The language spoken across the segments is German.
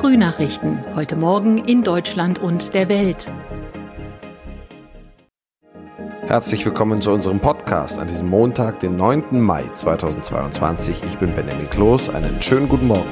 Frühnachrichten. Heute Morgen in Deutschland und der Welt. Herzlich willkommen zu unserem Podcast an diesem Montag, den 9. Mai 2022. Ich bin Benjamin Kloß. Einen schönen guten Morgen.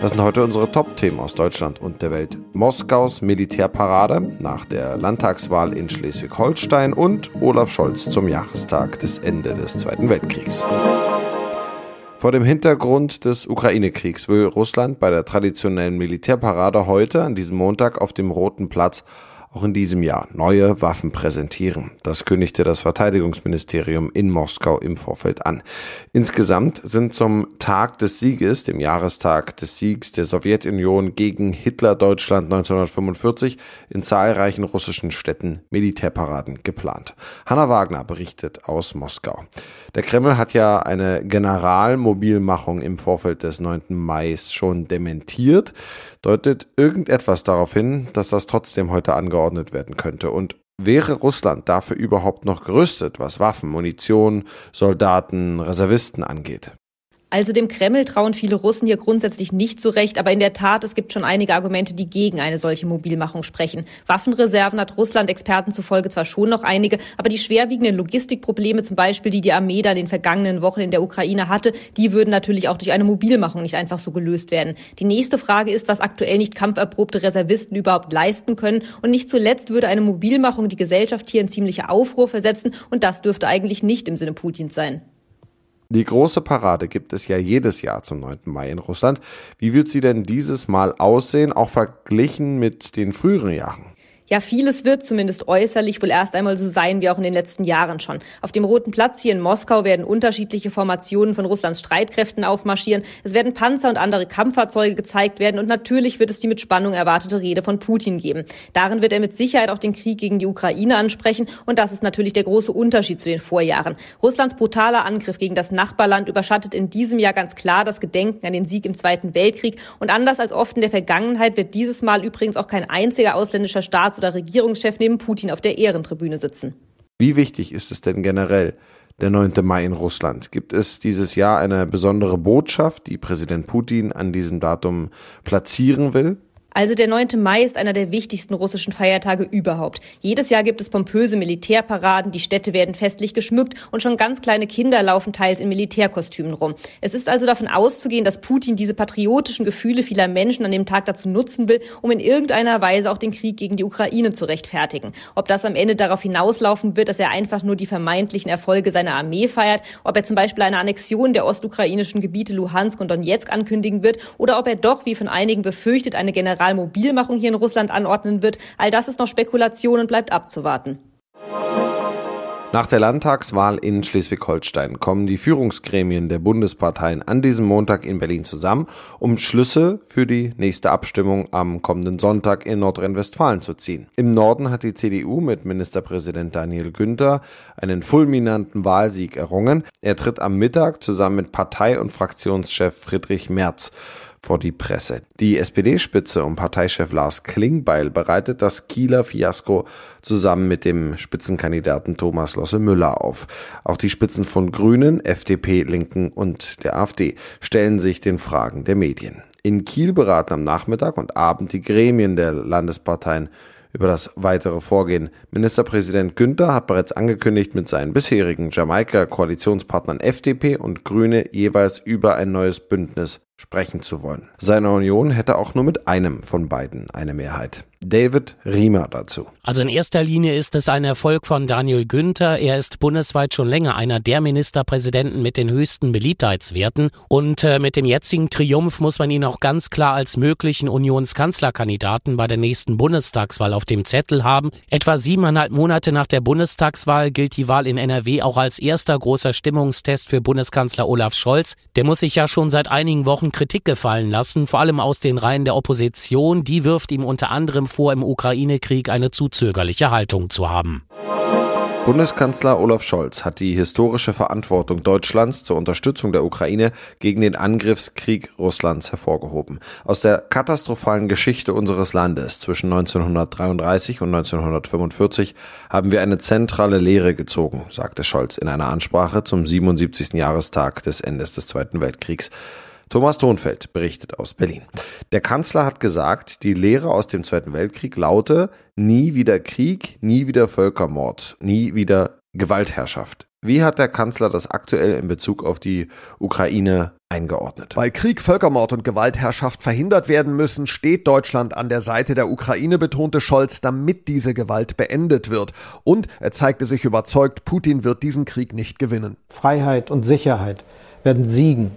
Das sind heute unsere Top-Themen aus Deutschland und der Welt. Moskaus Militärparade nach der Landtagswahl in Schleswig-Holstein und Olaf Scholz zum Jahrestag des Ende des Zweiten Weltkriegs. Vor dem Hintergrund des Ukraine-Kriegs will Russland bei der traditionellen Militärparade heute an diesem Montag auf dem Roten Platz auch in diesem Jahr neue Waffen präsentieren. Das kündigte das Verteidigungsministerium in Moskau im Vorfeld an. Insgesamt sind zum Tag des Sieges, dem Jahrestag des Siegs der Sowjetunion gegen Hitler-Deutschland 1945, in zahlreichen russischen Städten Militärparaden geplant. Hanna Wagner berichtet aus Moskau. Der Kreml hat ja eine Generalmobilmachung im Vorfeld des 9. Mai schon dementiert. Deutet irgendetwas darauf hin, dass das trotzdem heute angeordnet werden könnte? Und wäre Russland dafür überhaupt noch gerüstet, was Waffen, Munition, Soldaten, Reservisten angeht? Also dem Kreml trauen viele Russen hier grundsätzlich nicht so recht, aber in der Tat, es gibt schon einige Argumente, die gegen eine solche Mobilmachung sprechen. Waffenreserven hat Russland Experten zufolge zwar schon noch einige, aber die schwerwiegenden Logistikprobleme, zum Beispiel, die die Armee dann in den vergangenen Wochen in der Ukraine hatte, die würden natürlich auch durch eine Mobilmachung nicht einfach so gelöst werden. Die nächste Frage ist, was aktuell nicht kampferprobte Reservisten überhaupt leisten können. Und nicht zuletzt würde eine Mobilmachung die Gesellschaft hier in ziemliche Aufruhr versetzen und das dürfte eigentlich nicht im Sinne Putins sein. Die große Parade gibt es ja jedes Jahr zum 9. Mai in Russland. Wie wird sie denn dieses Mal aussehen, auch verglichen mit den früheren Jahren? Ja, vieles wird zumindest äußerlich wohl erst einmal so sein wie auch in den letzten Jahren schon. Auf dem Roten Platz hier in Moskau werden unterschiedliche Formationen von Russlands Streitkräften aufmarschieren. Es werden Panzer und andere Kampffahrzeuge gezeigt werden und natürlich wird es die mit Spannung erwartete Rede von Putin geben. Darin wird er mit Sicherheit auch den Krieg gegen die Ukraine ansprechen und das ist natürlich der große Unterschied zu den Vorjahren. Russlands brutaler Angriff gegen das Nachbarland überschattet in diesem Jahr ganz klar das Gedenken an den Sieg im Zweiten Weltkrieg und anders als oft in der Vergangenheit wird dieses Mal übrigens auch kein einziger ausländischer Staats- oder Regierungschef neben Putin auf der Ehrentribüne sitzen. Wie wichtig ist es denn generell, der 9. Mai in Russland? Gibt es dieses Jahr eine besondere Botschaft, die Präsident Putin an diesem Datum platzieren will? Also der 9. Mai ist einer der wichtigsten russischen Feiertage überhaupt. Jedes Jahr gibt es pompöse Militärparaden, die Städte werden festlich geschmückt und schon ganz kleine Kinder laufen teils in Militärkostümen rum. Es ist also davon auszugehen, dass Putin diese patriotischen Gefühle vieler Menschen an dem Tag dazu nutzen will, um in irgendeiner Weise auch den Krieg gegen die Ukraine zu rechtfertigen. Ob das am Ende darauf hinauslaufen wird, dass er einfach nur die vermeintlichen Erfolge seiner Armee feiert, ob er zum Beispiel eine Annexion der ostukrainischen Gebiete Luhansk und Donetsk ankündigen wird oder ob er doch, wie von einigen befürchtet, eine General Generalmobilmachung hier in Russland anordnen wird. All das ist noch Spekulation und bleibt abzuwarten. Nach der Landtagswahl in Schleswig-Holstein kommen die Führungsgremien der Bundesparteien an diesem Montag in Berlin zusammen, um Schlüsse für die nächste Abstimmung am kommenden Sonntag in Nordrhein-Westfalen zu ziehen. Im Norden hat die CDU mit Ministerpräsident Daniel Günther einen fulminanten Wahlsieg errungen. Er tritt am Mittag zusammen mit Partei- und Fraktionschef Friedrich Merz vor die Presse. Die SPD-Spitze um Parteichef Lars Klingbeil bereitet das Kieler Fiasko zusammen mit dem Spitzenkandidaten Thomas Losse Müller auf. Auch die Spitzen von Grünen, FDP, Linken und der AfD stellen sich den Fragen der Medien. In Kiel beraten am Nachmittag und Abend die Gremien der Landesparteien über das weitere Vorgehen. Ministerpräsident Günther hat bereits angekündigt, mit seinen bisherigen Jamaika-Koalitionspartnern FDP und Grüne jeweils über ein neues Bündnis sprechen zu wollen. Seine Union hätte auch nur mit einem von beiden eine Mehrheit. David Riemer dazu. Also in erster Linie ist es ein Erfolg von Daniel Günther. Er ist bundesweit schon länger einer der Ministerpräsidenten mit den höchsten Beliebtheitswerten. Und äh, mit dem jetzigen Triumph muss man ihn auch ganz klar als möglichen Unionskanzlerkandidaten bei der nächsten Bundestagswahl auf dem Zettel haben. Etwa siebeneinhalb Monate nach der Bundestagswahl gilt die Wahl in NRW auch als erster großer Stimmungstest für Bundeskanzler Olaf Scholz. Der muss sich ja schon seit einigen Wochen Kritik gefallen lassen, vor allem aus den Reihen der Opposition. Die wirft ihm unter anderem vor, im Ukraine-Krieg eine zu zögerliche Haltung zu haben. Bundeskanzler Olaf Scholz hat die historische Verantwortung Deutschlands zur Unterstützung der Ukraine gegen den Angriffskrieg Russlands hervorgehoben. Aus der katastrophalen Geschichte unseres Landes zwischen 1933 und 1945 haben wir eine zentrale Lehre gezogen, sagte Scholz in einer Ansprache zum 77. Jahrestag des Endes des Zweiten Weltkriegs. Thomas Thonfeld berichtet aus Berlin. Der Kanzler hat gesagt, die Lehre aus dem Zweiten Weltkrieg laute nie wieder Krieg, nie wieder Völkermord, nie wieder Gewaltherrschaft. Wie hat der Kanzler das aktuell in Bezug auf die Ukraine eingeordnet? Weil Krieg, Völkermord und Gewaltherrschaft verhindert werden müssen, steht Deutschland an der Seite der Ukraine, betonte Scholz, damit diese Gewalt beendet wird. Und er zeigte sich überzeugt, Putin wird diesen Krieg nicht gewinnen. Freiheit und Sicherheit werden siegen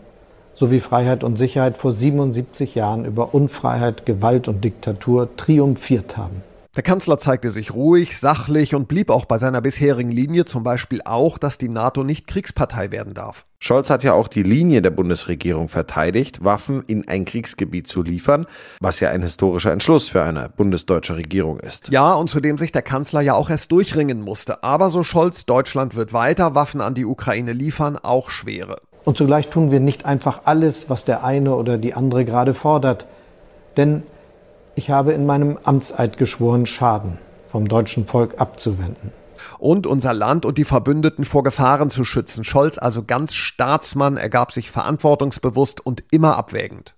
so wie Freiheit und Sicherheit vor 77 Jahren über Unfreiheit, Gewalt und Diktatur triumphiert haben. Der Kanzler zeigte sich ruhig, sachlich und blieb auch bei seiner bisherigen Linie, zum Beispiel auch, dass die NATO nicht Kriegspartei werden darf. Scholz hat ja auch die Linie der Bundesregierung verteidigt, Waffen in ein Kriegsgebiet zu liefern, was ja ein historischer Entschluss für eine bundesdeutsche Regierung ist. Ja, und zu dem sich der Kanzler ja auch erst durchringen musste. Aber so Scholz, Deutschland wird weiter Waffen an die Ukraine liefern, auch schwere. Und zugleich tun wir nicht einfach alles, was der eine oder die andere gerade fordert. Denn ich habe in meinem Amtseid geschworen, Schaden vom deutschen Volk abzuwenden. Und unser Land und die Verbündeten vor Gefahren zu schützen. Scholz, also ganz Staatsmann, ergab sich verantwortungsbewusst und immer abwägend.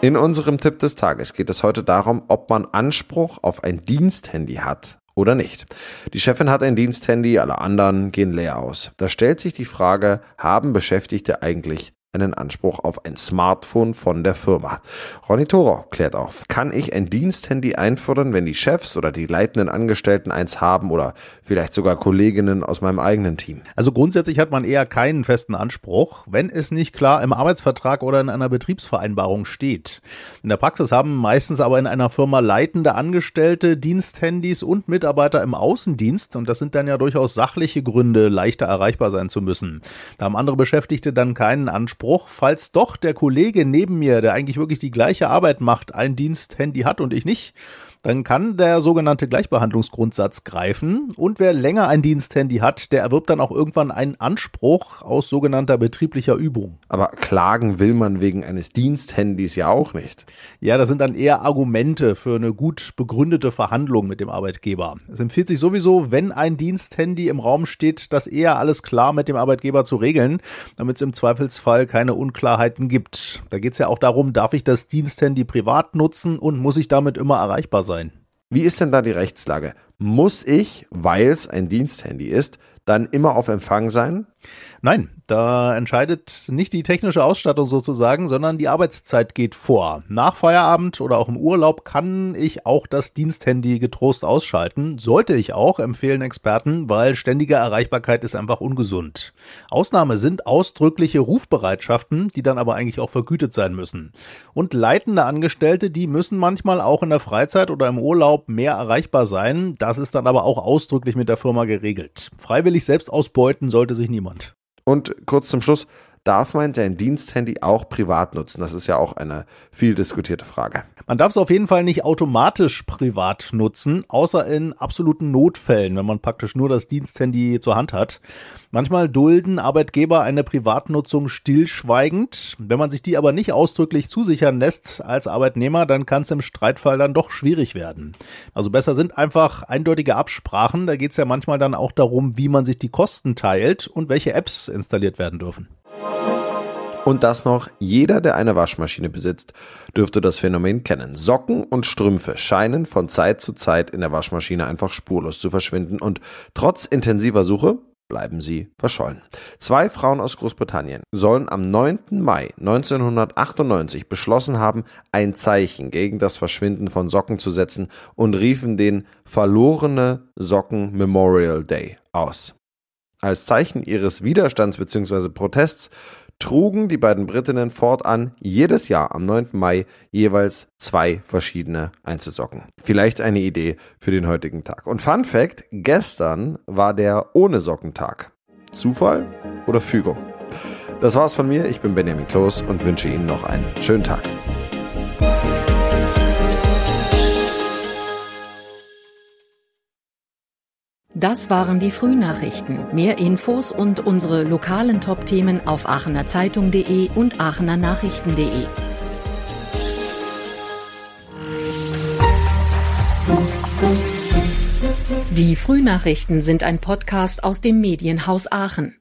In unserem Tipp des Tages geht es heute darum, ob man Anspruch auf ein Diensthandy hat oder nicht. Die Chefin hat ein Diensthandy, alle anderen gehen leer aus. Da stellt sich die Frage, haben Beschäftigte eigentlich einen Anspruch auf ein Smartphone von der Firma. Ronny Toro klärt auf. Kann ich ein Diensthandy einfordern, wenn die Chefs oder die leitenden Angestellten eins haben oder vielleicht sogar Kolleginnen aus meinem eigenen Team? Also grundsätzlich hat man eher keinen festen Anspruch, wenn es nicht klar im Arbeitsvertrag oder in einer Betriebsvereinbarung steht. In der Praxis haben meistens aber in einer Firma leitende Angestellte Diensthandys und Mitarbeiter im Außendienst und das sind dann ja durchaus sachliche Gründe, leichter erreichbar sein zu müssen. Da haben andere Beschäftigte dann keinen Anspruch Anspruch, falls doch der Kollege neben mir, der eigentlich wirklich die gleiche Arbeit macht, ein Diensthandy hat und ich nicht, dann kann der sogenannte Gleichbehandlungsgrundsatz greifen und wer länger ein Diensthandy hat, der erwirbt dann auch irgendwann einen Anspruch aus sogenannter betrieblicher Übung. Aber klagen will man wegen eines Diensthandys ja auch nicht. Ja, das sind dann eher Argumente für eine gut begründete Verhandlung mit dem Arbeitgeber. Es empfiehlt sich sowieso, wenn ein Diensthandy im Raum steht, das eher alles klar mit dem Arbeitgeber zu regeln, damit es im Zweifelsfall keine Unklarheiten gibt. Da geht es ja auch darum, darf ich das Diensthandy privat nutzen und muss ich damit immer erreichbar sein? Sein. Wie ist denn da die Rechtslage? Muss ich, weil es ein Diensthandy ist, dann immer auf Empfang sein? Nein, da entscheidet nicht die technische Ausstattung sozusagen, sondern die Arbeitszeit geht vor. Nach Feierabend oder auch im Urlaub kann ich auch das Diensthandy getrost ausschalten. Sollte ich auch, empfehlen Experten, weil ständige Erreichbarkeit ist einfach ungesund. Ausnahme sind ausdrückliche Rufbereitschaften, die dann aber eigentlich auch vergütet sein müssen. Und leitende Angestellte, die müssen manchmal auch in der Freizeit oder im Urlaub mehr erreichbar sein. Das ist dann aber auch ausdrücklich mit der Firma geregelt. Freiwillig selbst ausbeuten sollte sich niemand. Und kurz zum Schluss, darf man sein Diensthandy auch privat nutzen? Das ist ja auch eine viel diskutierte Frage. Man darf es auf jeden Fall nicht automatisch privat nutzen, außer in absoluten Notfällen, wenn man praktisch nur das Diensthandy zur Hand hat. Manchmal dulden Arbeitgeber eine Privatnutzung stillschweigend. Wenn man sich die aber nicht ausdrücklich zusichern lässt als Arbeitnehmer, dann kann es im Streitfall dann doch schwierig werden. Also besser sind einfach eindeutige Absprachen. Da geht es ja manchmal dann auch darum, wie man sich die Kosten teilt und welche Apps installiert werden dürfen. Und das noch, jeder, der eine Waschmaschine besitzt, dürfte das Phänomen kennen. Socken und Strümpfe scheinen von Zeit zu Zeit in der Waschmaschine einfach spurlos zu verschwinden und trotz intensiver Suche bleiben sie verschollen. Zwei Frauen aus Großbritannien sollen am 9. Mai 1998 beschlossen haben, ein Zeichen gegen das Verschwinden von Socken zu setzen und riefen den Verlorene Socken Memorial Day aus. Als Zeichen ihres Widerstands bzw. Protests trugen die beiden Britinnen fortan jedes Jahr am 9. Mai jeweils zwei verschiedene Einzelsocken. Vielleicht eine Idee für den heutigen Tag. Und Fun Fact, gestern war der Ohne Sockentag. Zufall oder Fügung? Das war's von mir. Ich bin Benjamin Kloß und wünsche Ihnen noch einen schönen Tag. Das waren die Frühnachrichten. Mehr Infos und unsere lokalen Top-Themen auf aachenerzeitung.de und aachenernachrichten.de. Die Frühnachrichten sind ein Podcast aus dem Medienhaus Aachen.